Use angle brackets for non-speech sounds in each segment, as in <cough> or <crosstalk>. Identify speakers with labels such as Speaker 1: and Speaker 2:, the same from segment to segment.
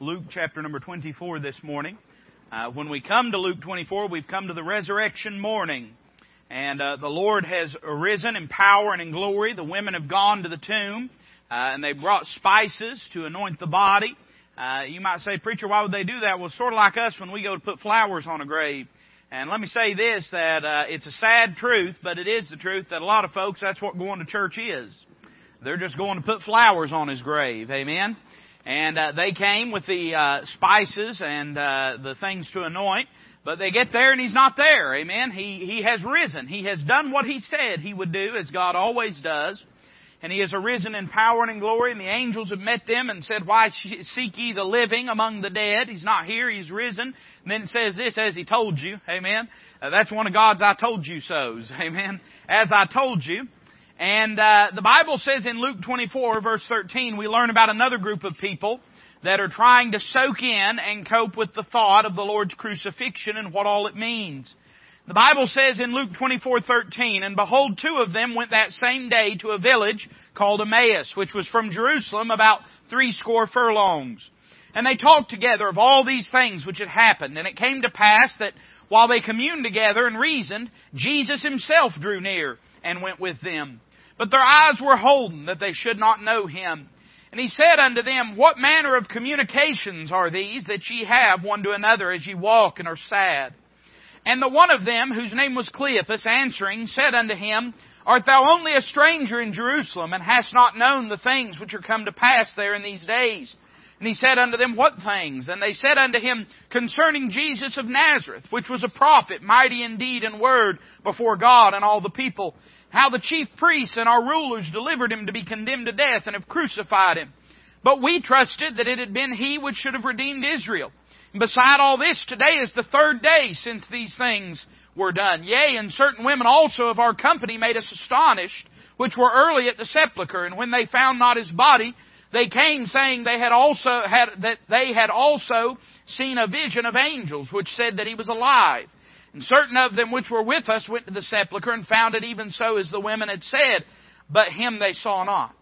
Speaker 1: Luke chapter number 24 this morning. Uh, when we come to Luke 24, we've come to the resurrection morning. And uh, the Lord has arisen in power and in glory. The women have gone to the tomb, uh, and they brought spices to anoint the body. Uh, you might say, preacher, why would they do that? Well, sort of like us when we go to put flowers on a grave. And let me say this, that uh, it's a sad truth, but it is the truth that a lot of folks, that's what going to church is. They're just going to put flowers on his grave. Amen? And uh, they came with the uh, spices and uh, the things to anoint. But they get there and he's not there. Amen. He he has risen. He has done what he said he would do, as God always does. And he has arisen in power and in glory, and the angels have met them and said, Why seek ye the living among the dead? He's not here, he's risen. And then it says this, as he told you. Amen. Uh, that's one of God's I told you so's. <laughs> Amen. As I told you. And uh, the Bible says in Luke 24, verse 13, we learn about another group of people that are trying to soak in and cope with the thought of the Lord's crucifixion and what all it means. The Bible says in Luke 24:13, and behold, two of them went that same day to a village called Emmaus, which was from Jerusalem about three score furlongs. And they talked together of all these things which had happened. And it came to pass that while they communed together and reasoned, Jesus himself drew near and went with them. But their eyes were holden that they should not know him. And he said unto them, What manner of communications are these that ye have one to another as ye walk and are sad? And the one of them, whose name was Cleopas, answering, said unto him, Art thou only a stranger in Jerusalem, and hast not known the things which are come to pass there in these days? And he said unto them, What things? And they said unto him, Concerning Jesus of Nazareth, which was a prophet, mighty indeed in word before God and all the people, how the chief priests and our rulers delivered him to be condemned to death and have crucified him. But we trusted that it had been he which should have redeemed Israel. And beside all this, today is the third day since these things were done. Yea, and certain women also of our company made us astonished, which were early at the sepulchre, and when they found not his body, they came saying they had also had that they had also seen a vision of angels, which said that he was alive. And certain of them which were with us went to the sepulchre and found it even so as the women had said, but him they saw not.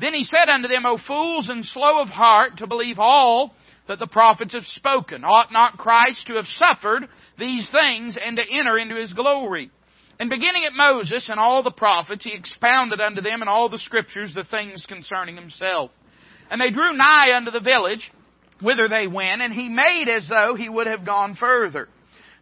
Speaker 1: Then he said unto them, O fools and slow of heart to believe all that the prophets have spoken. Ought not Christ to have suffered these things and to enter into his glory? And beginning at Moses and all the prophets, he expounded unto them in all the scriptures the things concerning himself. And they drew nigh unto the village whither they went, and he made as though he would have gone further.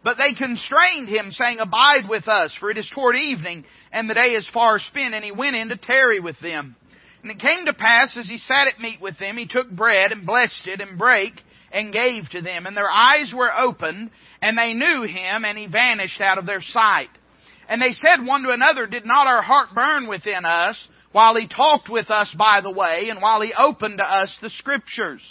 Speaker 1: But they constrained him, saying, Abide with us, for it is toward evening, and the day is far spent. And he went in to tarry with them. And it came to pass, as he sat at meat with them, he took bread, and blessed it, and brake, and gave to them. And their eyes were opened, and they knew him, and he vanished out of their sight. And they said one to another, Did not our heart burn within us, while he talked with us by the way, and while he opened to us the Scriptures?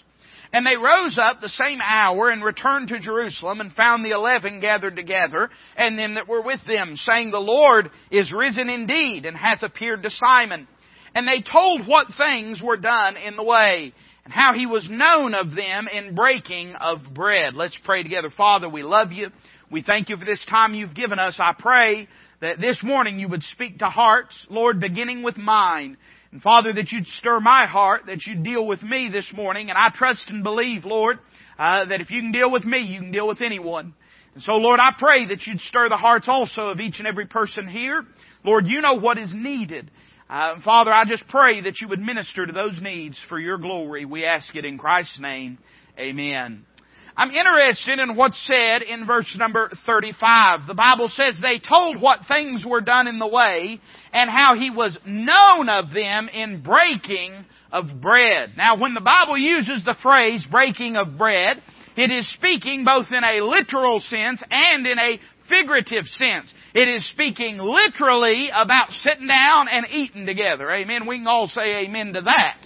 Speaker 1: And they rose up the same hour and returned to Jerusalem and found the eleven gathered together and them that were with them, saying, The Lord is risen indeed and hath appeared to Simon. And they told what things were done in the way and how he was known of them in breaking of bread. Let's pray together. Father, we love you. We thank you for this time you've given us. I pray that this morning you would speak to hearts, Lord, beginning with mine. And Father, that you'd stir my heart, that you'd deal with me this morning. And I trust and believe, Lord, uh, that if you can deal with me, you can deal with anyone. And so, Lord, I pray that you'd stir the hearts also of each and every person here. Lord, you know what is needed. Uh, Father, I just pray that you would minister to those needs for your glory. We ask it in Christ's name. Amen. I'm interested in what's said in verse number 35. The Bible says they told what things were done in the way and how he was known of them in breaking of bread. Now when the Bible uses the phrase breaking of bread, it is speaking both in a literal sense and in a figurative sense. It is speaking literally about sitting down and eating together. Amen. We can all say amen to that.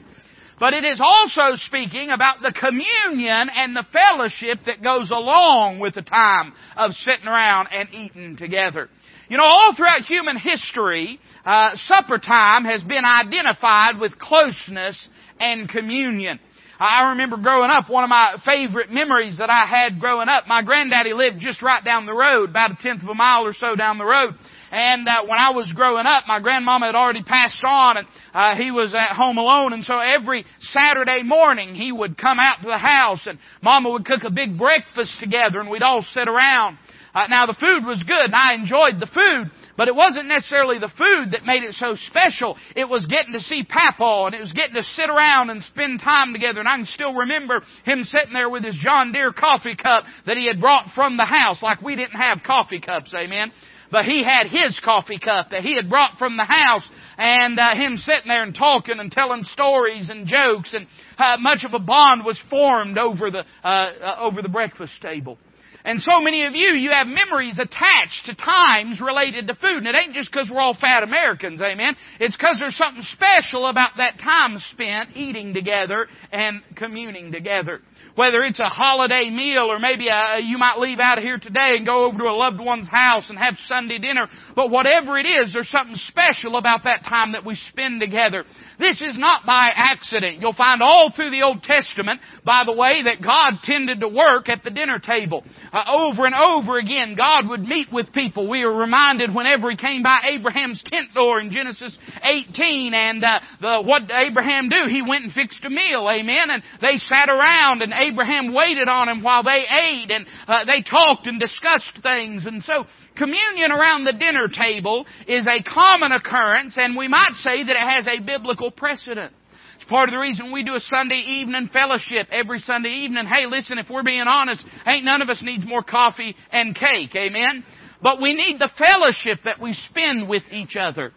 Speaker 1: But it is also speaking about the communion and the fellowship that goes along with the time of sitting around and eating together. You know, all throughout human history, uh, supper time has been identified with closeness and communion. I remember growing up, one of my favorite memories that I had growing up, my granddaddy lived just right down the road, about a tenth of a mile or so down the road. And uh, when I was growing up, my grandmama had already passed on, and uh, he was at home alone. And so every Saturday morning, he would come out to the house, and Mama would cook a big breakfast together, and we'd all sit around. Uh, now the food was good, and I enjoyed the food, but it wasn't necessarily the food that made it so special. It was getting to see Papa, and it was getting to sit around and spend time together. And I can still remember him sitting there with his John Deere coffee cup that he had brought from the house, like we didn't have coffee cups, amen. But he had his coffee cup that he had brought from the house, and uh, him sitting there and talking and telling stories and jokes, and uh, much of a bond was formed over the uh, uh over the breakfast table. And so many of you, you have memories attached to times related to food. And it ain't just because we're all fat Americans, amen. It's because there's something special about that time spent eating together and communing together whether it's a holiday meal or maybe a, you might leave out of here today and go over to a loved one's house and have Sunday dinner. But whatever it is, there's something special about that time that we spend together. This is not by accident. You'll find all through the Old Testament, by the way, that God tended to work at the dinner table. Uh, over and over again, God would meet with people. We are reminded whenever He came by Abraham's tent door in Genesis 18 and uh, the, what Abraham do? He went and fixed a meal, amen, and they sat around and Abraham waited on him while they ate and uh, they talked and discussed things. And so communion around the dinner table is a common occurrence and we might say that it has a biblical precedent. It's part of the reason we do a Sunday evening fellowship every Sunday evening. Hey, listen, if we're being honest, ain't none of us needs more coffee and cake. Amen? But we need the fellowship that we spend with each other.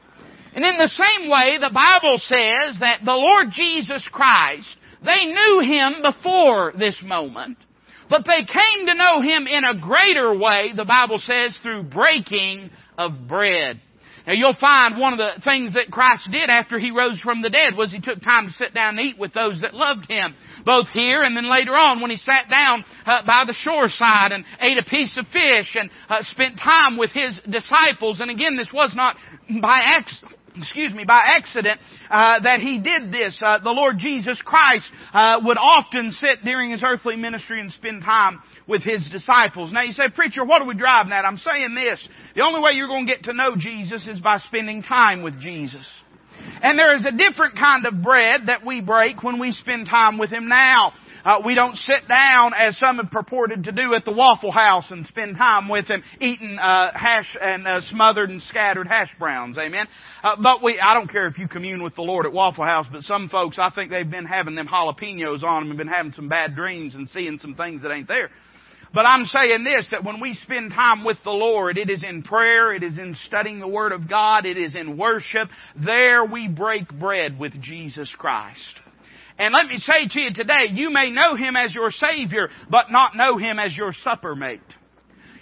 Speaker 1: And in the same way, the Bible says that the Lord Jesus Christ they knew him before this moment, but they came to know him in a greater way, the Bible says, through breaking of bread. Now you'll find one of the things that Christ did after He rose from the dead was He took time to sit down and eat with those that loved Him. Both here and then later on when He sat down uh, by the shoreside and ate a piece of fish and uh, spent time with His disciples. And again, this was not by accident excuse me, by accident uh, that he did this. Uh, the Lord Jesus Christ uh, would often sit during his earthly ministry and spend time with his disciples. Now you say, preacher, what are we driving at? I'm saying this: the only way you're going to get to know Jesus is by spending time with Jesus. And there is a different kind of bread that we break when we spend time with Him now. Uh, we don't sit down as some have purported to do at the Waffle House and spend time with Him eating uh, hash and uh, smothered and scattered hash browns. Amen. Uh, but we, I don't care if you commune with the Lord at Waffle House, but some folks, I think they've been having them jalapenos on them and been having some bad dreams and seeing some things that ain't there. But I'm saying this, that when we spend time with the Lord, it is in prayer, it is in studying the Word of God, it is in worship. There we break bread with Jesus Christ. And let me say to you today, you may know Him as your Savior, but not know Him as your supper mate.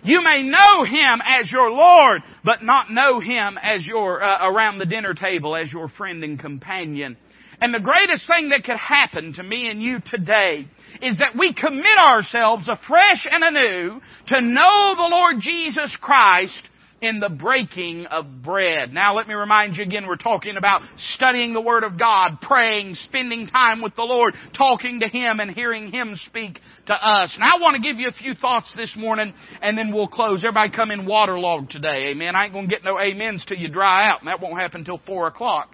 Speaker 1: You may know Him as your Lord, but not know Him as your, uh, around the dinner table, as your friend and companion. And the greatest thing that could happen to me and you today is that we commit ourselves afresh and anew to know the Lord Jesus Christ in the breaking of bread. Now let me remind you again, we're talking about studying the Word of God, praying, spending time with the Lord, talking to Him and hearing Him speak to us. And I want to give you a few thoughts this morning and then we'll close. Everybody come in waterlogged today, amen. I ain't gonna get no amens till you dry out and that won't happen till four o'clock.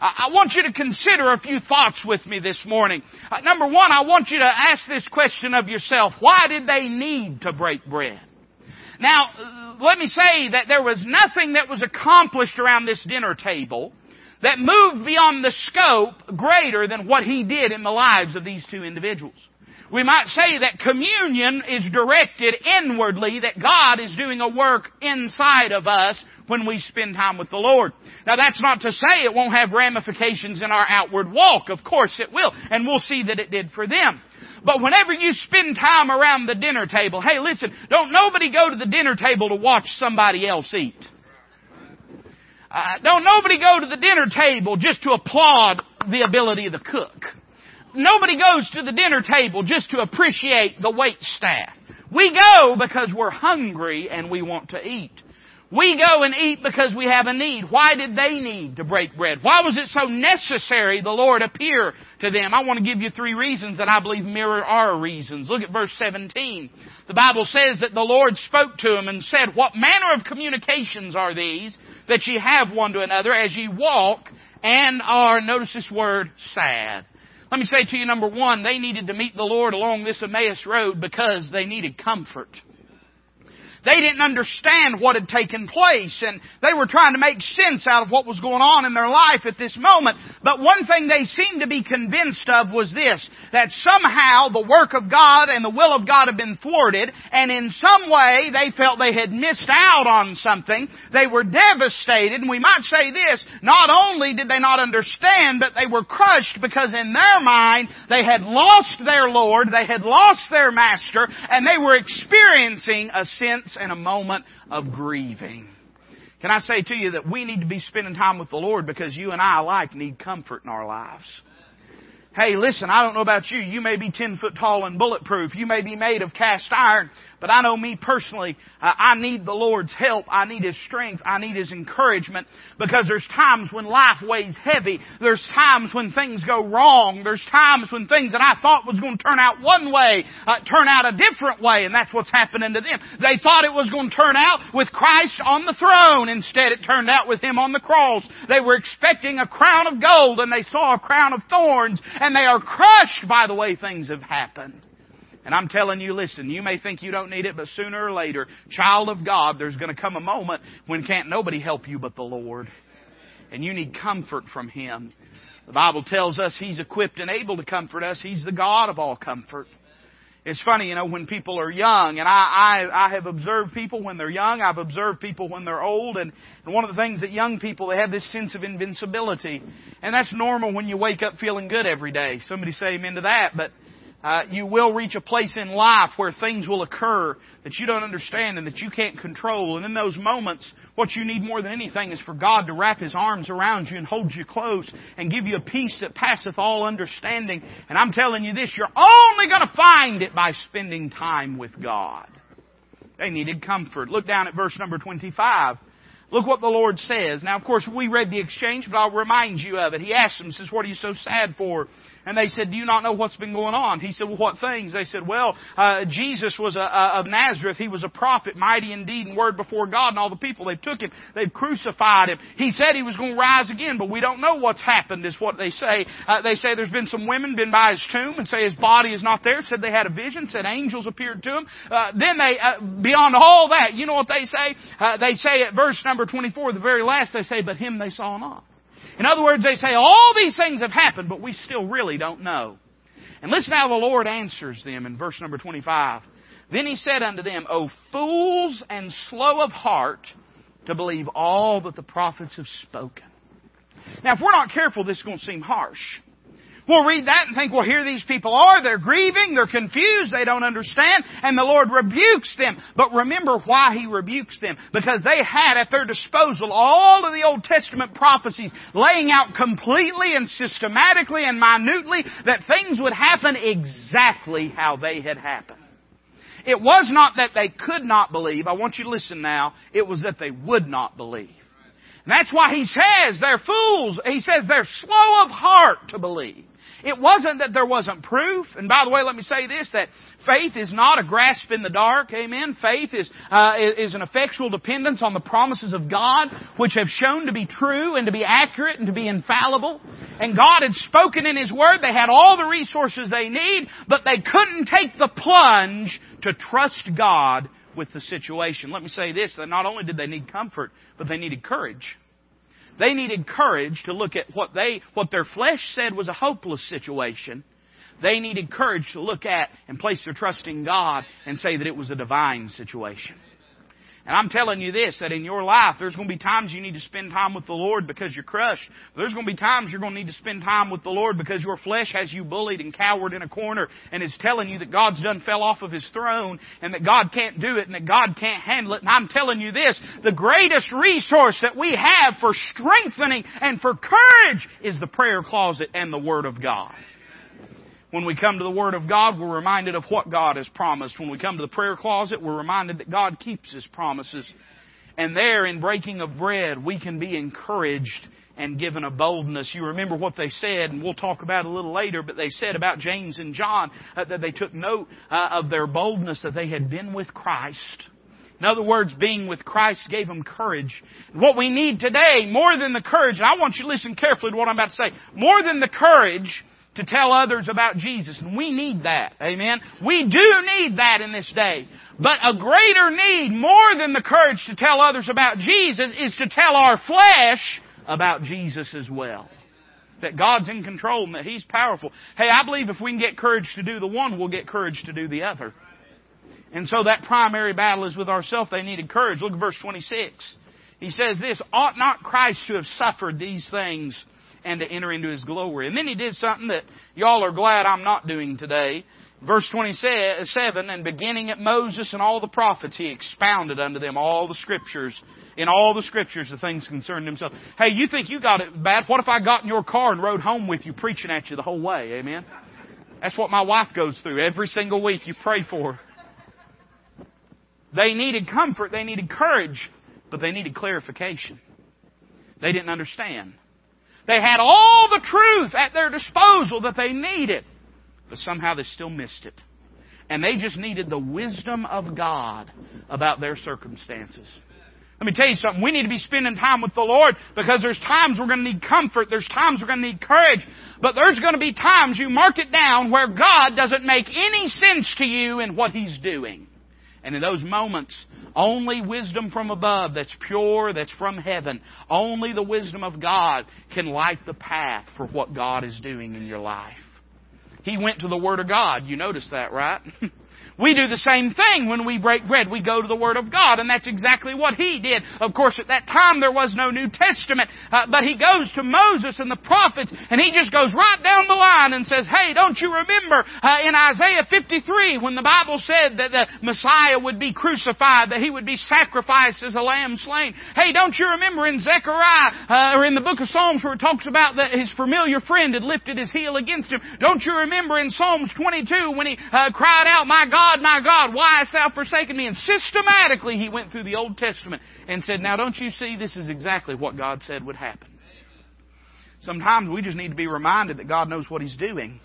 Speaker 1: I want you to consider a few thoughts with me this morning. Uh, number one, I want you to ask this question of yourself. Why did they need to break bread? Now, let me say that there was nothing that was accomplished around this dinner table that moved beyond the scope greater than what he did in the lives of these two individuals. We might say that communion is directed inwardly, that God is doing a work inside of us when we spend time with the Lord. Now that's not to say it won't have ramifications in our outward walk. Of course it will. And we'll see that it did for them. But whenever you spend time around the dinner table, hey listen, don't nobody go to the dinner table to watch somebody else eat. Uh, don't nobody go to the dinner table just to applaud the ability of the cook. Nobody goes to the dinner table just to appreciate the wait staff. We go because we're hungry and we want to eat. We go and eat because we have a need. Why did they need to break bread? Why was it so necessary the Lord appear to them? I want to give you three reasons that I believe mirror our reasons. Look at verse 17. The Bible says that the Lord spoke to them and said, What manner of communications are these that ye have one to another as ye walk and are, notice this word, sad? Let me say to you, number one, they needed to meet the Lord along this Emmaus road because they needed comfort. They didn't understand what had taken place and they were trying to make sense out of what was going on in their life at this moment. But one thing they seemed to be convinced of was this, that somehow the work of God and the will of God had been thwarted and in some way they felt they had missed out on something. They were devastated and we might say this, not only did they not understand, but they were crushed because in their mind they had lost their Lord, they had lost their Master, and they were experiencing a sense and a moment of grieving. Can I say to you that we need to be spending time with the Lord because you and I alike need comfort in our lives. Hey, listen, I don't know about you. You may be 10 foot tall and bulletproof. You may be made of cast iron. But I know me personally, uh, I need the Lord's help. I need His strength. I need His encouragement because there's times when life weighs heavy. There's times when things go wrong. There's times when things that I thought was going to turn out one way uh, turn out a different way, and that's what's happening to them. They thought it was going to turn out with Christ on the throne. Instead, it turned out with Him on the cross. They were expecting a crown of gold, and they saw a crown of thorns, and they are crushed by the way things have happened. And I'm telling you, listen, you may think you don't need it, but sooner or later, child of God, there's going to come a moment when can't nobody help you but the Lord. And you need comfort from Him. The Bible tells us He's equipped and able to comfort us. He's the God of all comfort. It's funny, you know, when people are young, and I, I, I have observed people when they're young, I've observed people when they're old, and, and one of the things that young people, they have this sense of invincibility. And that's normal when you wake up feeling good every day. Somebody say amen to that, but uh, you will reach a place in life where things will occur that you don't understand and that you can't control. And in those moments, what you need more than anything is for God to wrap His arms around you and hold you close and give you a peace that passeth all understanding. And I'm telling you this, you're only going to find it by spending time with God. They needed comfort. Look down at verse number 25. Look what the Lord says. Now, of course, we read the exchange, but I'll remind you of it. He asked them, says, what are you so sad for? And they said, do you not know what's been going on? He said, well, what things? They said, well, uh, Jesus was a, a, of Nazareth. He was a prophet, mighty in deed and word before God and all the people. They took him. They've crucified him. He said he was going to rise again, but we don't know what's happened is what they say. Uh, they say there's been some women been by his tomb and say his body is not there. Said they had a vision. Said angels appeared to him. Uh, then they, uh, beyond all that, you know what they say? Uh, they say at verse number 24, the very last, they say, but him they saw not. In other words, they say all these things have happened, but we still really don't know. And listen how the Lord answers them in verse number 25. Then he said unto them, O fools and slow of heart to believe all that the prophets have spoken. Now, if we're not careful, this is going to seem harsh. We'll read that and think, well, here these people are. They're grieving. They're confused. They don't understand. And the Lord rebukes them. But remember why He rebukes them. Because they had at their disposal all of the Old Testament prophecies laying out completely and systematically and minutely that things would happen exactly how they had happened. It was not that they could not believe. I want you to listen now. It was that they would not believe. And that's why he says they're fools. He says they're slow of heart to believe. It wasn't that there wasn't proof. And by the way, let me say this, that faith is not a grasp in the dark. Amen. Faith is, uh, is an effectual dependence on the promises of God, which have shown to be true and to be accurate and to be infallible. And God had spoken in His Word. They had all the resources they need, but they couldn't take the plunge to trust God with the situation. Let me say this, that not only did they need comfort, but they needed courage. They needed courage to look at what they, what their flesh said was a hopeless situation. They needed courage to look at and place their trust in God and say that it was a divine situation. And I'm telling you this, that in your life, there's going to be times you need to spend time with the Lord because you're crushed. There's going to be times you're going to need to spend time with the Lord because your flesh has you bullied and cowered in a corner and is telling you that God's done fell off of His throne and that God can't do it and that God can't handle it. And I'm telling you this, the greatest resource that we have for strengthening and for courage is the prayer closet and the Word of God. When we come to the Word of God, we're reminded of what God has promised. When we come to the prayer closet, we're reminded that God keeps His promises. And there in breaking of bread, we can be encouraged and given a boldness. You remember what they said, and we'll talk about it a little later, but they said about James and John uh, that they took note uh, of their boldness that they had been with Christ. In other words, being with Christ gave them courage. What we need today, more than the courage, and I want you to listen carefully to what I'm about to say, more than the courage to tell others about Jesus. And we need that. Amen. We do need that in this day. But a greater need, more than the courage to tell others about Jesus, is to tell our flesh about Jesus as well. That God's in control and that He's powerful. Hey, I believe if we can get courage to do the one, we'll get courage to do the other. And so that primary battle is with ourselves. They needed courage. Look at verse 26. He says this, ought not Christ to have suffered these things and to enter into His glory? And then He did something that y'all are glad I'm not doing today. Verse 27, and beginning at Moses and all the prophets, he expounded unto them all the scriptures, in all the scriptures, the things concerning himself. Hey, you think you got it bad? What if I got in your car and rode home with you, preaching at you the whole way? Amen? That's what my wife goes through every single week. You pray for. They needed comfort, they needed courage, but they needed clarification. They didn't understand. They had all the truth at their disposal that they needed but somehow they still missed it. And they just needed the wisdom of God about their circumstances. Let me tell you something. We need to be spending time with the Lord because there's times we're going to need comfort. There's times we're going to need courage. But there's going to be times, you mark it down, where God doesn't make any sense to you in what He's doing. And in those moments, only wisdom from above that's pure, that's from heaven, only the wisdom of God can light the path for what God is doing in your life. He went to the Word of God. You notice that, right? <laughs> We do the same thing when we break bread. We go to the Word of God, and that's exactly what he did. Of course, at that time there was no New Testament, uh, but he goes to Moses and the prophets, and he just goes right down the line and says, "Hey, don't you remember uh, in Isaiah 53 when the Bible said that the Messiah would be crucified, that he would be sacrificed as a lamb slain? Hey, don't you remember in Zechariah uh, or in the book of Psalms where it talks about that his familiar friend had lifted his heel against him? Don't you remember in Psalms 22 when he uh, cried out, "My God"? God, my God, why hast thou forsaken me? And systematically he went through the Old Testament and said, now don't you see this is exactly what God said would happen. Sometimes we just need to be reminded that God knows what He's doing.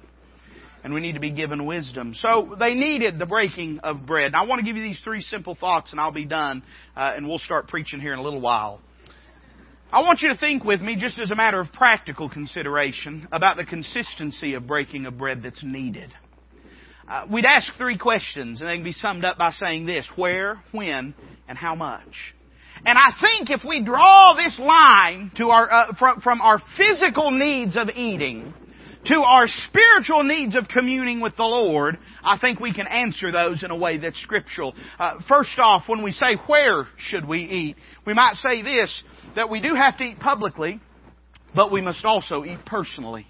Speaker 1: And we need to be given wisdom. So they needed the breaking of bread. Now I want to give you these three simple thoughts and I'll be done. Uh, and we'll start preaching here in a little while. I want you to think with me, just as a matter of practical consideration, about the consistency of breaking of bread that's needed. Uh, we'd ask three questions, and they can be summed up by saying this where, when, and how much. And I think if we draw this line to our, uh, from, from our physical needs of eating to our spiritual needs of communing with the Lord, I think we can answer those in a way that's scriptural. Uh, first off, when we say where should we eat, we might say this, that we do have to eat publicly, but we must also eat personally.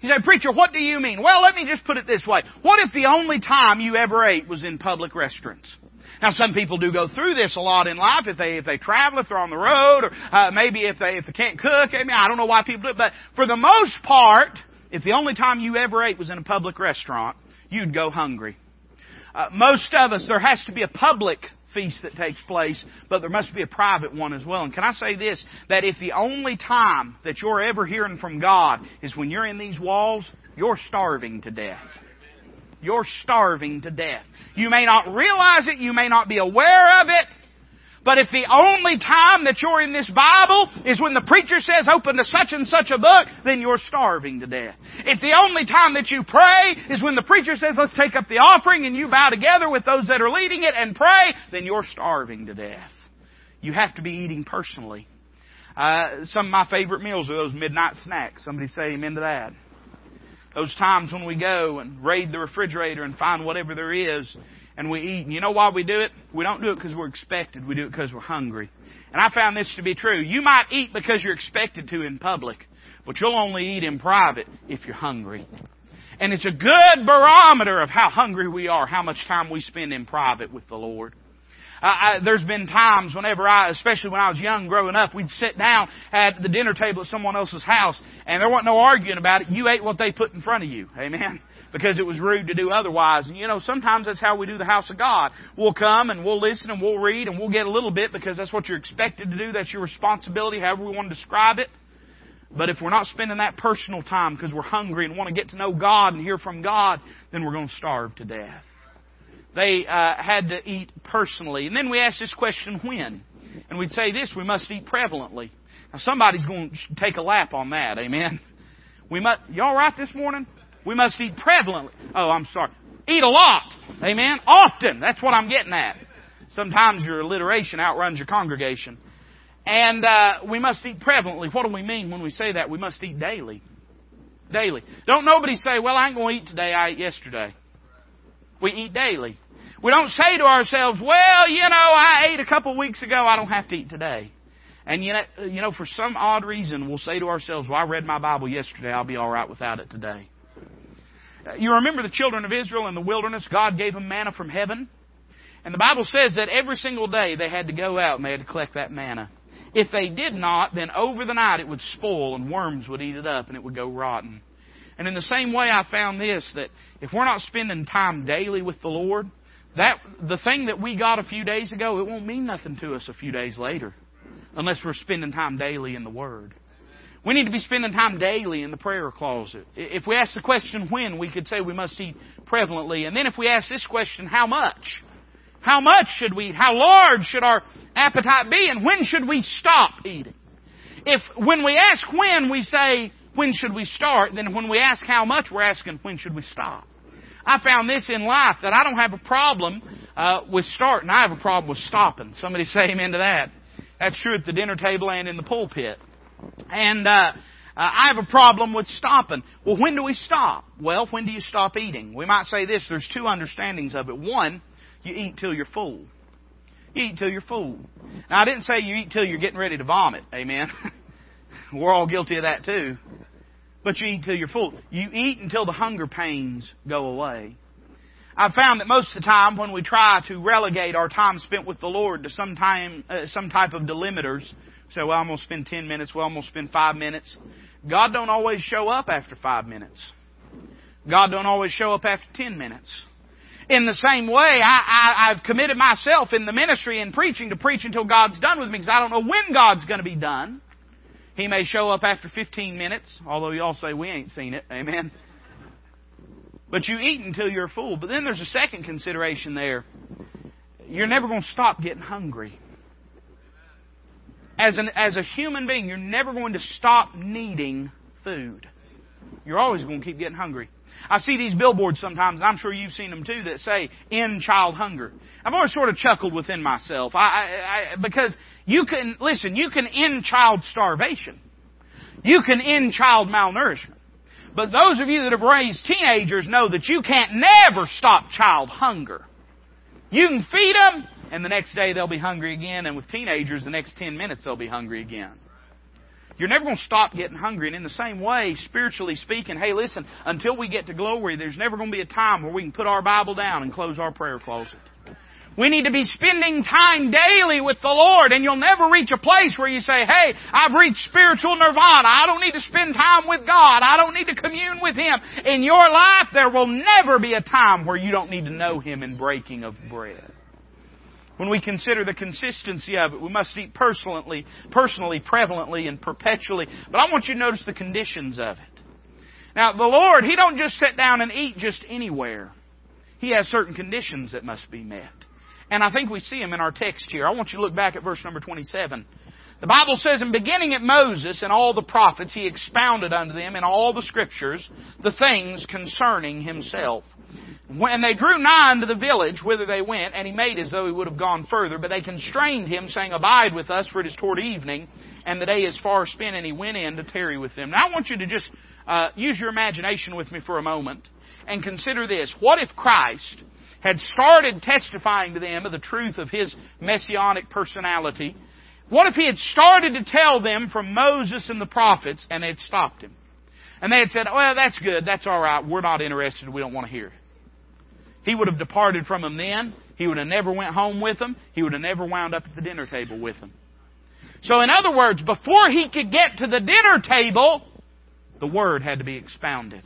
Speaker 1: You say, preacher, what do you mean? Well, let me just put it this way. What if the only time you ever ate was in public restaurants? Now, some people do go through this a lot in life if they if they travel, if they're on the road, or uh, maybe if they if they can't cook. I mean, I don't know why people do it, but for the most part, if the only time you ever ate was in a public restaurant, you'd go hungry. Uh, most of us, there has to be a public feast that takes place, but there must be a private one as well. And can I say this? That if the only time that you're ever hearing from God is when you're in these walls, you're starving to death. You're starving to death. You may not realize it, you may not be aware of it, but if the only time that you're in this Bible is when the preacher says open to such and such a book, then you're starving to death. If the only time that you pray is when the preacher says let's take up the offering and you bow together with those that are leading it and pray, then you're starving to death. You have to be eating personally. Uh, some of my favorite meals are those midnight snacks. Somebody say amen to that. Those times when we go and raid the refrigerator and find whatever there is and we eat. And you know why we do it? We don't do it because we're expected. We do it because we're hungry. And I found this to be true. You might eat because you're expected to in public, but you'll only eat in private if you're hungry. And it's a good barometer of how hungry we are, how much time we spend in private with the Lord. I, there's been times whenever I, especially when I was young growing up, we'd sit down at the dinner table at someone else's house, and there wasn't no arguing about it. You ate what they put in front of you. Amen. <laughs> because it was rude to do otherwise. And you know, sometimes that's how we do the house of God. We'll come and we'll listen and we'll read and we'll get a little bit because that's what you're expected to do. That's your responsibility, however we want to describe it. But if we're not spending that personal time because we're hungry and want to get to know God and hear from God, then we're going to starve to death. They uh, had to eat personally. And then we ask this question, when? And we'd say this, we must eat prevalently. Now somebody's going to take a lap on that, amen? We must, y'all right this morning? We must eat prevalently. Oh, I'm sorry. Eat a lot. Amen. Often. That's what I'm getting at. Sometimes your alliteration outruns your congregation. And uh, we must eat prevalently. What do we mean when we say that? We must eat daily. Daily. Don't nobody say, well, I ain't going to eat today, I ate yesterday. We eat daily. We don't say to ourselves, well, you know, I ate a couple weeks ago, I don't have to eat today. And you know, you know, for some odd reason, we'll say to ourselves, well, I read my Bible yesterday, I'll be all right without it today. You remember the children of Israel in the wilderness? God gave them manna from heaven. And the Bible says that every single day they had to go out and they had to collect that manna. If they did not, then over the night it would spoil and worms would eat it up and it would go rotten. And in the same way I found this, that if we're not spending time daily with the Lord, that, the thing that we got a few days ago, it won't mean nothing to us a few days later. Unless we're spending time daily in the Word. We need to be spending time daily in the prayer closet. If we ask the question when, we could say we must eat prevalently. And then if we ask this question, how much? How much should we eat? How large should our appetite be? And when should we stop eating? If when we ask when, we say, when should we start? Then when we ask how much, we're asking, when should we stop? I found this in life that I don't have a problem uh, with starting. I have a problem with stopping. Somebody say amen to that. That's true at the dinner table and in the pulpit. And uh, uh, I have a problem with stopping. Well, when do we stop? Well, when do you stop eating? We might say this. There's two understandings of it. One, you eat till you're full. You eat till you're full. Now, I didn't say you eat till you're getting ready to vomit. Amen. <laughs> We're all guilty of that too. But you eat till you're full. You eat until the hunger pains go away. I've found that most of the time when we try to relegate our time spent with the Lord to some time, uh, some type of delimiters, so well, I'm going to spend 10 minutes, well, I'm going to spend 5 minutes. God don't always show up after 5 minutes. God don't always show up after 10 minutes. In the same way, I, I, I've committed myself in the ministry and preaching to preach until God's done with me because I don't know when God's going to be done. He may show up after 15 minutes, although y'all say we ain't seen it. Amen. But you eat until you're full. But then there's a second consideration there. You're never going to stop getting hungry. As, an, as a human being, you're never going to stop needing food. You're always going to keep getting hungry. I see these billboards sometimes, and I'm sure you've seen them too, that say "end child hunger." I've always sort of chuckled within myself, I, I, I, because you can listen. You can end child starvation. You can end child malnourishment. But those of you that have raised teenagers know that you can't never stop child hunger. You can feed them, and the next day they'll be hungry again, and with teenagers, the next 10 minutes they'll be hungry again. You're never going to stop getting hungry. And in the same way, spiritually speaking, hey, listen, until we get to glory, there's never going to be a time where we can put our Bible down and close our prayer closet. We need to be spending time daily with the Lord, and you'll never reach a place where you say, hey, I've reached spiritual nirvana. I don't need to spend time with God. I don't need to commune with Him. In your life, there will never be a time where you don't need to know Him in breaking of bread. When we consider the consistency of it, we must eat personally, personally, prevalently, and perpetually. But I want you to notice the conditions of it. Now, the Lord, He don't just sit down and eat just anywhere. He has certain conditions that must be met. And I think we see them in our text here. I want you to look back at verse number 27. The Bible says, in beginning at Moses and all the prophets, he expounded unto them in all the scriptures the things concerning himself. When they drew nigh unto the village whither they went, and he made as though he would have gone further, but they constrained him, saying, Abide with us, for it is toward evening, and the day is far spent, and he went in to tarry with them. Now I want you to just uh, use your imagination with me for a moment, and consider this. What if Christ had started testifying to them of the truth of his messianic personality? What if he had started to tell them from Moses and the prophets, and they had stopped him? And they had said, well, that's good, that's all right, we're not interested, we don't want to hear it. He would have departed from them then. He would have never went home with them. He would have never wound up at the dinner table with them. So in other words, before he could get to the dinner table, the Word had to be expounded.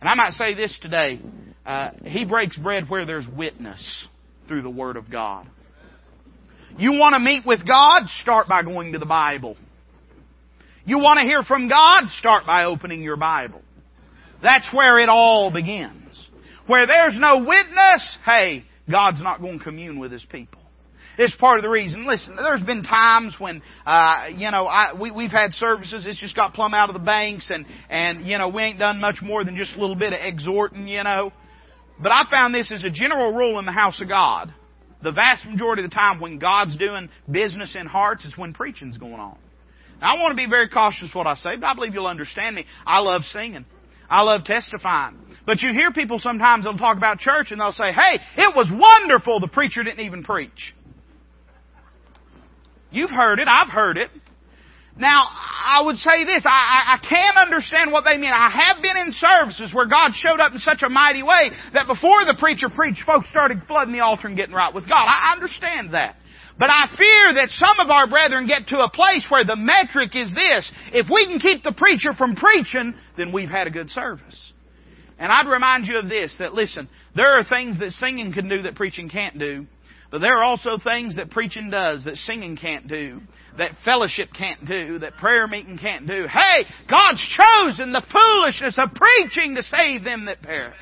Speaker 1: And I might say this today. Uh, he breaks bread where there's witness through the Word of God. You want to meet with God? Start by going to the Bible. You want to hear from God? Start by opening your Bible. That's where it all begins. Where there's no witness, hey, God's not going to commune with His people. It's part of the reason. Listen, there's been times when, uh, you know, I, we, we've had services, it's just got plumb out of the banks and, and, you know, we ain't done much more than just a little bit of exhorting, you know. But I found this as a general rule in the house of God. The vast majority of the time when God's doing business in hearts is when preaching's going on. Now, I want to be very cautious what I say, but I believe you'll understand me. I love singing. I love testifying. But you hear people sometimes they'll talk about church and they'll say, hey, it was wonderful the preacher didn't even preach. You've heard it. I've heard it. Now, I would say this. I, I, can understand what they mean. I have been in services where God showed up in such a mighty way that before the preacher preached, folks started flooding the altar and getting right with God. I understand that. But I fear that some of our brethren get to a place where the metric is this. If we can keep the preacher from preaching, then we've had a good service. And I'd remind you of this, that listen, there are things that singing can do that preaching can't do. But there are also things that preaching does that singing can't do, that fellowship can't do, that prayer meeting can't do. Hey, God's chosen the foolishness of preaching to save them that perish.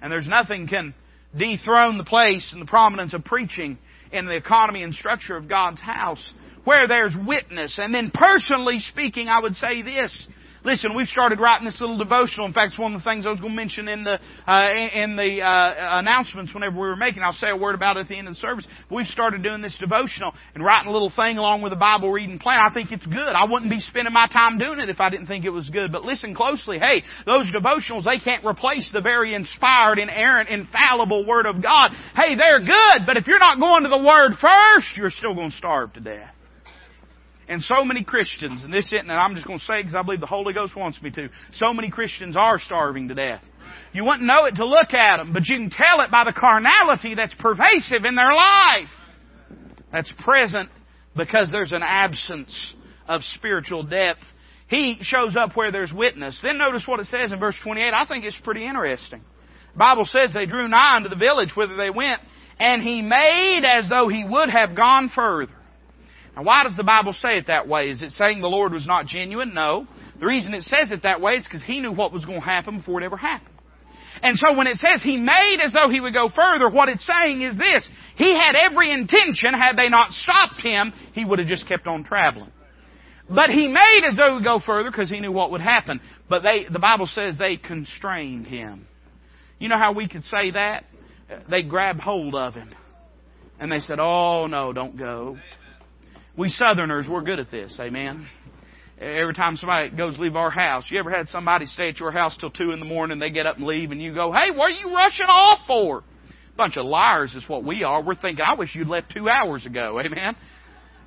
Speaker 1: And there's nothing can dethrone the place and the prominence of preaching in the economy and structure of God's house where there's witness. And then personally speaking, I would say this. Listen, we've started writing this little devotional. In fact, it's one of the things I was going to mention in the uh, in the uh, announcements whenever we were making. I'll say a word about it at the end of the service. We've started doing this devotional and writing a little thing along with a Bible reading plan. I think it's good. I wouldn't be spending my time doing it if I didn't think it was good. But listen closely. Hey, those devotionals they can't replace the very inspired, inerrant, infallible Word of God. Hey, they're good, but if you're not going to the Word first, you're still going to starve to death. And so many Christians, and this isn't, and I'm just going to say because I believe the Holy Ghost wants me to, so many Christians are starving to death. You wouldn't know it to look at them, but you can tell it by the carnality that's pervasive in their life. That's present because there's an absence of spiritual depth. He shows up where there's witness. Then notice what it says in verse 28. I think it's pretty interesting. The Bible says they drew nigh unto the village whither they went, and he made as though he would have gone further. Now, why does the Bible say it that way? Is it saying the Lord was not genuine? No. The reason it says it that way is because He knew what was going to happen before it ever happened. And so when it says He made as though He would go further, what it's saying is this. He had every intention, had they not stopped Him, He would have just kept on traveling. But He made as though He would go further because He knew what would happen. But they, the Bible says they constrained Him. You know how we could say that? They grabbed hold of Him. And they said, oh no, don't go. We Southerners, we're good at this. Amen. Every time somebody goes leave our house, you ever had somebody stay at your house till two in the morning, they get up and leave, and you go, "Hey, what are you rushing off for?" Bunch of liars is what we are. We're thinking, "I wish you'd left two hours ago." Amen.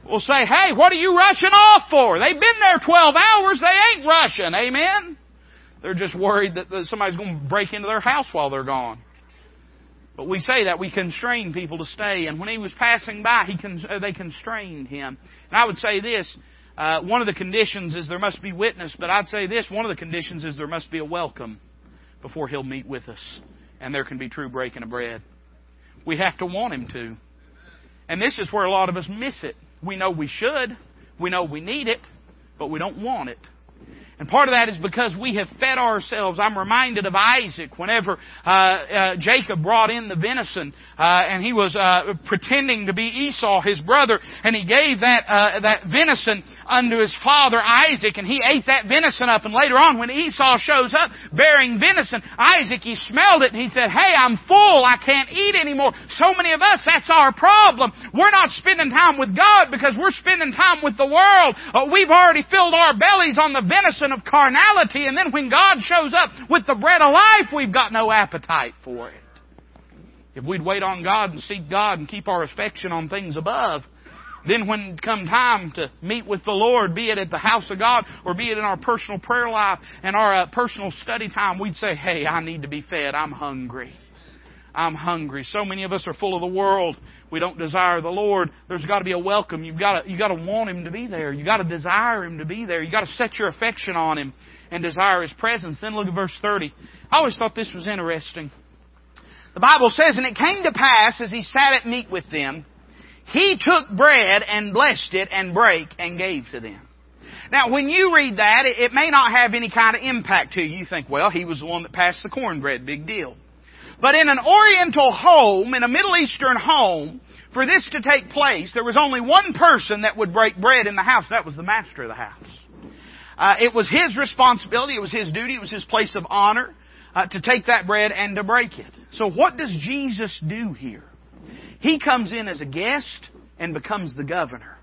Speaker 1: We'll say, "Hey, what are you rushing off for?" They've been there twelve hours. They ain't rushing. Amen. They're just worried that somebody's going to break into their house while they're gone. But we say that we constrain people to stay. And when he was passing by, he con- uh, they constrained him. And I would say this. Uh, one of the conditions is there must be witness, but I'd say this, one of the conditions is there must be a welcome before he'll meet with us. And there can be true breaking of bread. We have to want him to. And this is where a lot of us miss it. We know we should. We know we need it, but we don't want it. And part of that is because we have fed ourselves. I'm reminded of Isaac whenever uh, uh, Jacob brought in the venison, uh, and he was uh, pretending to be Esau, his brother, and he gave that uh, that venison unto his father Isaac, and he ate that venison up. And later on, when Esau shows up bearing venison, Isaac he smelled it and he said, "Hey, I'm full. I can't eat anymore." So many of us, that's our problem. We're not spending time with God because we're spending time with the world. Uh, we've already filled our bellies on the venison of carnality, and then when God shows up with the bread of life, we've got no appetite for it. If we'd wait on God and seek God and keep our affection on things above, then when come time to meet with the Lord, be it at the house of God or be it in our personal prayer life and our uh, personal study time, we'd say, hey, I need to be fed. I'm hungry. I'm hungry. So many of us are full of the world. We don't desire the Lord. There's got to be a welcome. You've got to, you've got to want Him to be there. You've got to desire Him to be there. You've got to set your affection on Him and desire His presence. Then look at verse 30. I always thought this was interesting. The Bible says, And it came to pass as He sat at meat with them, He took bread and blessed it and brake and gave to them. Now, when you read that, it may not have any kind of impact to you. You think, well, he was the one that passed the cornbread, big deal. But in an Oriental home, in a Middle Eastern home, for this to take place, there was only one person that would break bread in the house. That was the master of the house. Uh, it was his responsibility, it was his duty, it was his place of honor uh, to take that bread and to break it. So what does Jesus do here? He comes in as a guest and becomes the governor.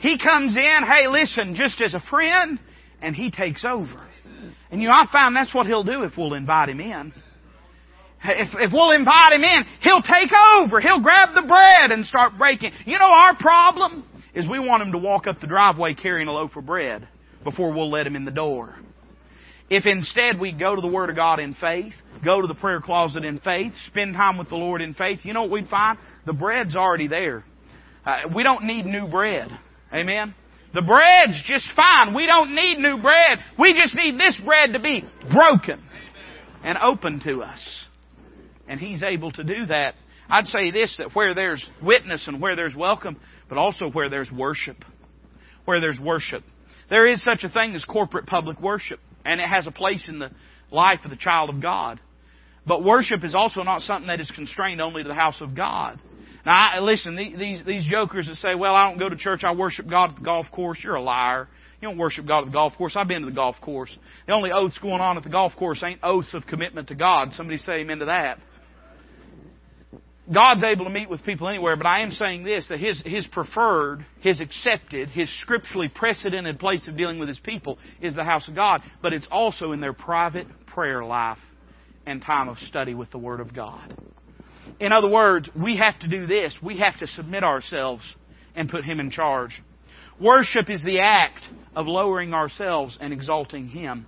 Speaker 1: He comes in, hey, listen, just as a friend, and he takes over. And you know, I found that's what he'll do if we'll invite him in. If, if we'll invite him in, he'll take over. He'll grab the bread and start breaking. You know, our problem is we want him to walk up the driveway carrying a loaf of bread before we'll let him in the door. If instead we go to the Word of God in faith, go to the prayer closet in faith, spend time with the Lord in faith, you know what we'd find? The bread's already there. Uh, we don't need new bread. Amen? The bread's just fine. We don't need new bread. We just need this bread to be broken and open to us. And He's able to do that. I'd say this, that where there's witness and where there's welcome, but also where there's worship. Where there's worship. There is such a thing as corporate public worship, and it has a place in the life of the child of God. But worship is also not something that is constrained only to the house of God. Now, I, listen, these, these jokers that say, well, I don't go to church, I worship God at the golf course, you're a liar. You don't worship God at the golf course. I've been to the golf course. The only oaths going on at the golf course ain't oaths of commitment to God. Somebody say amen to that. God's able to meet with people anywhere, but I am saying this, that His, His preferred, His accepted, His scripturally precedented place of dealing with His people is the house of God, but it's also in their private prayer life and time of study with the Word of God. In other words, we have to do this. We have to submit ourselves and put Him in charge. Worship is the act of lowering ourselves and exalting Him.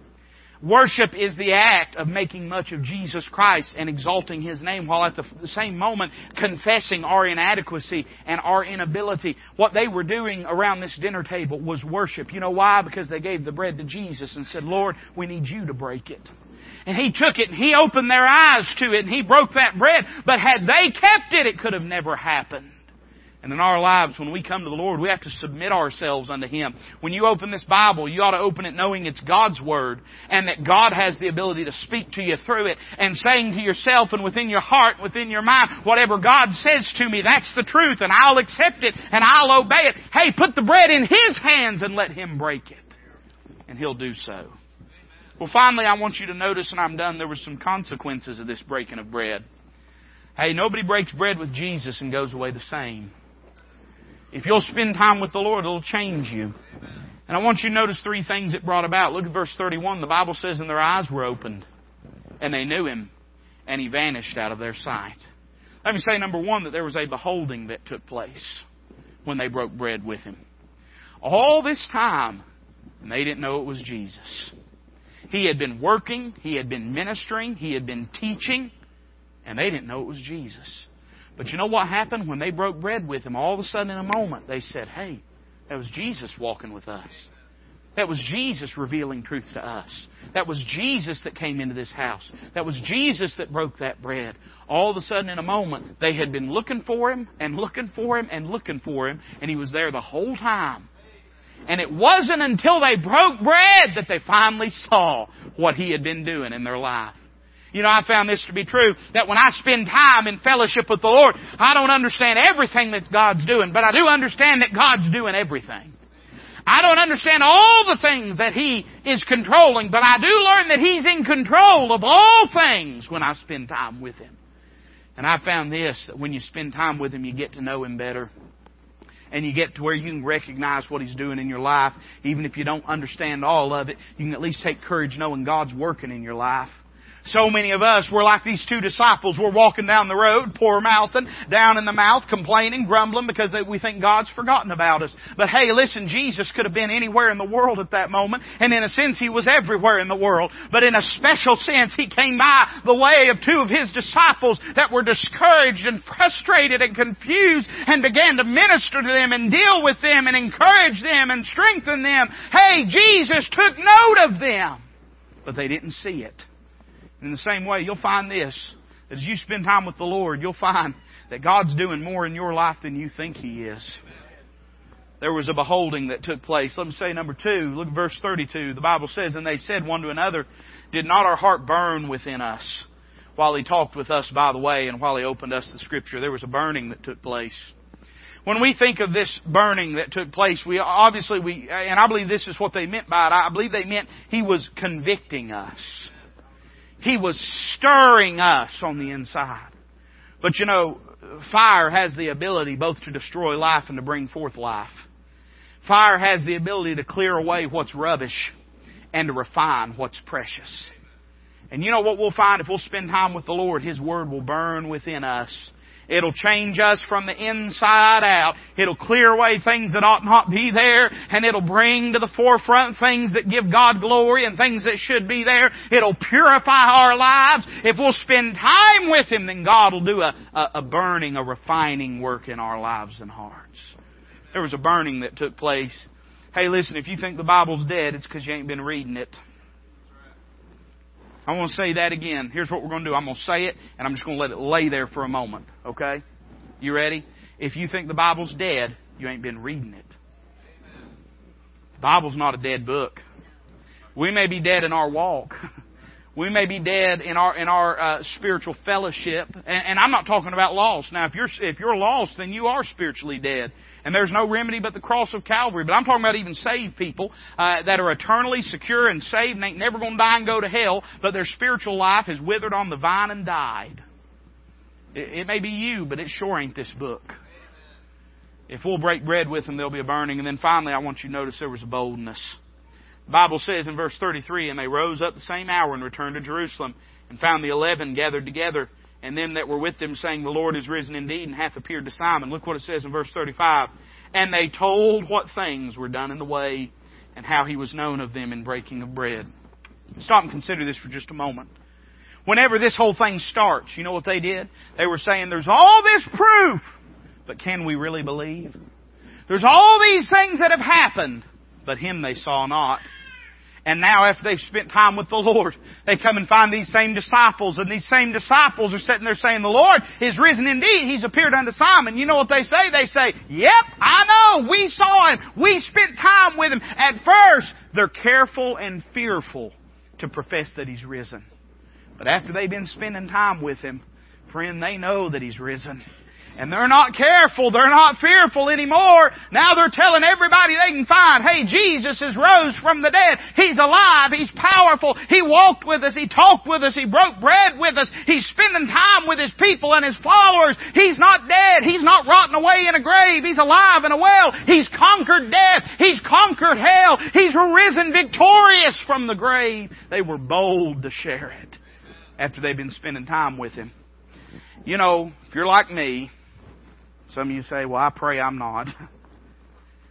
Speaker 1: Worship is the act of making much of Jesus Christ and exalting His name while at the same moment confessing our inadequacy and our inability. What they were doing around this dinner table was worship. You know why? Because they gave the bread to Jesus and said, Lord, we need you to break it. And he took it and he opened their eyes to it and he broke that bread. But had they kept it, it could have never happened. And in our lives, when we come to the Lord, we have to submit ourselves unto Him. When you open this Bible, you ought to open it knowing it's God's Word and that God has the ability to speak to you through it and saying to yourself and within your heart, within your mind, whatever God says to me, that's the truth and I'll accept it and I'll obey it. Hey, put the bread in His hands and let Him break it. And He'll do so. Well, finally, I want you to notice, and I'm done, there were some consequences of this breaking of bread. Hey, nobody breaks bread with Jesus and goes away the same. If you'll spend time with the Lord, it'll change you. And I want you to notice three things it brought about. Look at verse 31. The Bible says, And their eyes were opened, and they knew him, and he vanished out of their sight. Let me say, number one, that there was a beholding that took place when they broke bread with him. All this time, and they didn't know it was Jesus. He had been working, he had been ministering, he had been teaching, and they didn't know it was Jesus. But you know what happened when they broke bread with him? All of a sudden, in a moment, they said, Hey, that was Jesus walking with us. That was Jesus revealing truth to us. That was Jesus that came into this house. That was Jesus that broke that bread. All of a sudden, in a moment, they had been looking for him and looking for him and looking for him, and he was there the whole time. And it wasn't until they broke bread that they finally saw what He had been doing in their life. You know, I found this to be true, that when I spend time in fellowship with the Lord, I don't understand everything that God's doing, but I do understand that God's doing everything. I don't understand all the things that He is controlling, but I do learn that He's in control of all things when I spend time with Him. And I found this, that when you spend time with Him, you get to know Him better and you get to where you can recognize what He's doing in your life, even if you don't understand all of it, you can at least take courage knowing God's working in your life. So many of us, we're like these two disciples. We're walking down the road, poor mouthing, down in the mouth, complaining, grumbling because we think God's forgotten about us. But hey, listen, Jesus could have been anywhere in the world at that moment, and in a sense, He was everywhere in the world. But in a special sense, He came by the way of two of His disciples that were discouraged and frustrated and confused and began to minister to them and deal with them and encourage them and strengthen them. Hey, Jesus took note of them. But they didn't see it. In the same way, you'll find this. As you spend time with the Lord, you'll find that God's doing more in your life than you think He is. There was a beholding that took place. Let me say number two. Look at verse 32. The Bible says, And they said one to another, Did not our heart burn within us while He talked with us by the way and while He opened us the Scripture? There was a burning that took place. When we think of this burning that took place, we obviously we, and I believe this is what they meant by it. I believe they meant He was convicting us. He was stirring us on the inside. But you know, fire has the ability both to destroy life and to bring forth life. Fire has the ability to clear away what's rubbish and to refine what's precious. And you know what we'll find if we'll spend time with the Lord? His Word will burn within us It'll change us from the inside out. It'll clear away things that ought not be there, and it'll bring to the forefront things that give God glory and things that should be there. It'll purify our lives. If we'll spend time with Him, then God will do a, a, a burning, a refining work in our lives and hearts. There was a burning that took place. Hey, listen, if you think the Bible's dead, it's because you ain't been reading it. I want to say that again. Here's what we're going to do. I'm going to say it, and I'm just going to let it lay there for a moment. Okay? You ready? If you think the Bible's dead, you ain't been reading it. The Bible's not a dead book. We may be dead in our walk. <laughs> We may be dead in our in our uh, spiritual fellowship, and, and I'm not talking about lost. Now, if you're if you're lost, then you are spiritually dead, and there's no remedy but the cross of Calvary. But I'm talking about even saved people uh, that are eternally secure and saved, and ain't never going to die and go to hell, but their spiritual life has withered on the vine and died. It, it may be you, but it sure ain't this book. If we'll break bread with them, there'll be a burning. And then finally, I want you to notice there was a boldness. Bible says in verse 33, And they rose up the same hour and returned to Jerusalem, and found the eleven gathered together, and them that were with them, saying, The Lord is risen indeed, and hath appeared to Simon. Look what it says in verse 35. And they told what things were done in the way, and how he was known of them in breaking of bread. Stop and consider this for just a moment. Whenever this whole thing starts, you know what they did? They were saying, There's all this proof, but can we really believe? There's all these things that have happened, but him they saw not. And now after they've spent time with the Lord, they come and find these same disciples, and these same disciples are sitting there saying, the Lord is risen indeed. He's appeared unto Simon. You know what they say? They say, yep, I know. We saw him. We spent time with him. At first, they're careful and fearful to profess that he's risen. But after they've been spending time with him, friend, they know that he's risen. And they're not careful. They're not fearful anymore. Now they're telling everybody they can find, hey, Jesus has rose from the dead. He's alive. He's powerful. He walked with us. He talked with us. He broke bread with us. He's spending time with His people and His followers. He's not dead. He's not rotting away in a grave. He's alive in a well. He's conquered death. He's conquered hell. He's risen victorious from the grave. They were bold to share it after they've been spending time with Him. You know, if you're like me, some of you say, well, I pray I'm not. <laughs>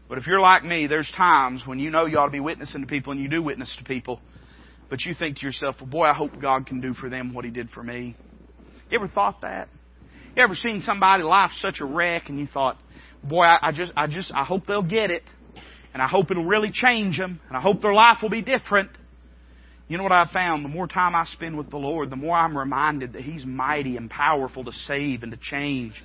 Speaker 1: But if you're like me, there's times when you know you ought to be witnessing to people and you do witness to people, but you think to yourself, well, boy, I hope God can do for them what He did for me. You ever thought that? You ever seen somebody life such a wreck and you thought, boy, I, I just, I just, I hope they'll get it, and I hope it'll really change them, and I hope their life will be different. You know what I've found? The more time I spend with the Lord, the more I'm reminded that He's mighty and powerful to save and to change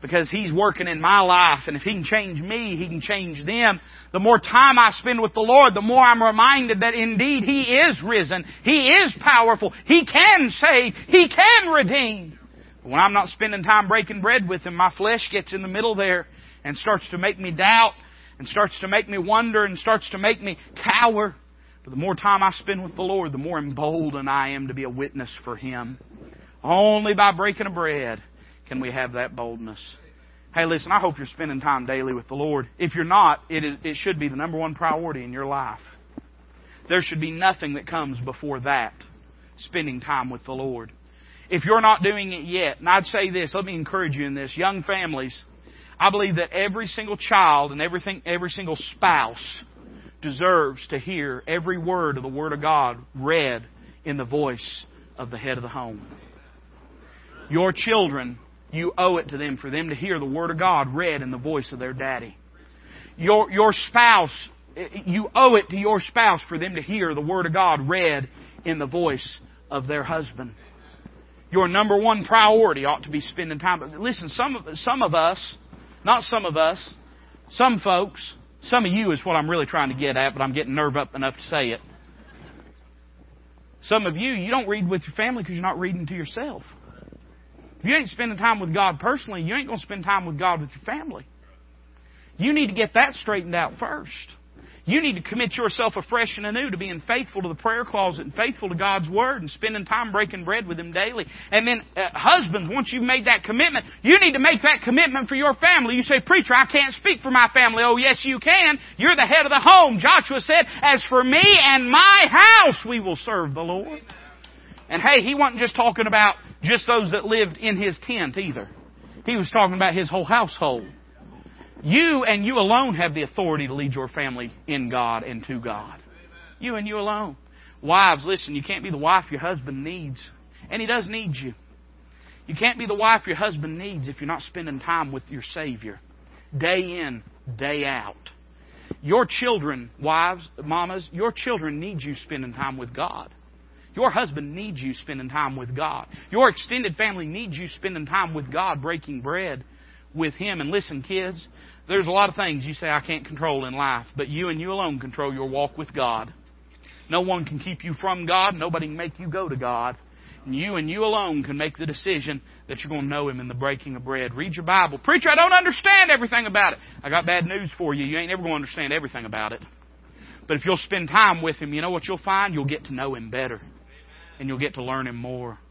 Speaker 1: because He's working in my life. And if He can change me, He can change them. The more time I spend with the Lord, the more I'm reminded that indeed He is risen. He is powerful. He can save. He can redeem. But when I'm not spending time breaking bread with Him, my flesh gets in the middle there and starts to make me doubt and starts to make me wonder and starts to make me cower. But the more time I spend with the Lord, the more emboldened I am to be a witness for Him. Only by breaking a bread can we have that boldness? Hey, listen, I hope you're spending time daily with the Lord. If you're not, it, is, it should be the number one priority in your life. There should be nothing that comes before that. spending time with the Lord. If you're not doing it yet, and I'd say this, let me encourage you in this, young families, I believe that every single child and everything, every single spouse deserves to hear every word of the Word of God read in the voice of the head of the home. Your children, you owe it to them for them to hear the Word of God read in the voice of their daddy. Your, your spouse, you owe it to your spouse for them to hear the Word of God read in the voice of their husband. Your number one priority ought to be spending time. Listen, some of, some of us, not some of us, some folks, some of you is what I'm really trying to get at, but I'm getting nerve up enough to say it. Some of you, you don't read with your family because you're not reading to yourself. If you ain't spending time with God personally, you ain't going to spend time with God with your family. You need to get that straightened out first. You need to commit yourself afresh and anew to being faithful to the prayer closet and faithful to God's Word and spending time breaking bread with Him daily. And then, uh, husbands, once you've made that commitment, you need to make that commitment for your family. You say, Preacher, I can't speak for my family. Oh, yes, you can. You're the head of the home. Joshua said, As for me and my house, we will serve the Lord. And hey, he wasn't just talking about just those that lived in his tent either. He was talking about his whole household. You and you alone have the authority to lead your family in God and to God. You and you alone. Wives, listen, you can't be the wife your husband needs. And he does need you. You can't be the wife your husband needs if you're not spending time with your Savior. Day in, day out. Your children, wives, mamas, your children need you spending time with God. Your husband needs you spending time with God. Your extended family needs you spending time with God, breaking bread with Him. And listen, kids, there's a lot of things you say I can't control in life, but you and you alone control your walk with God. No one can keep you from God. Nobody can make you go to God. And you and you alone can make the decision that you're going to know Him in the breaking of bread. Read your Bible. Preacher, I don't understand everything about it. I got bad news for you. You ain't ever going to understand everything about it. But if you'll spend time with Him, you know what you'll find? You'll get to know Him better. And you'll get to learn Him more.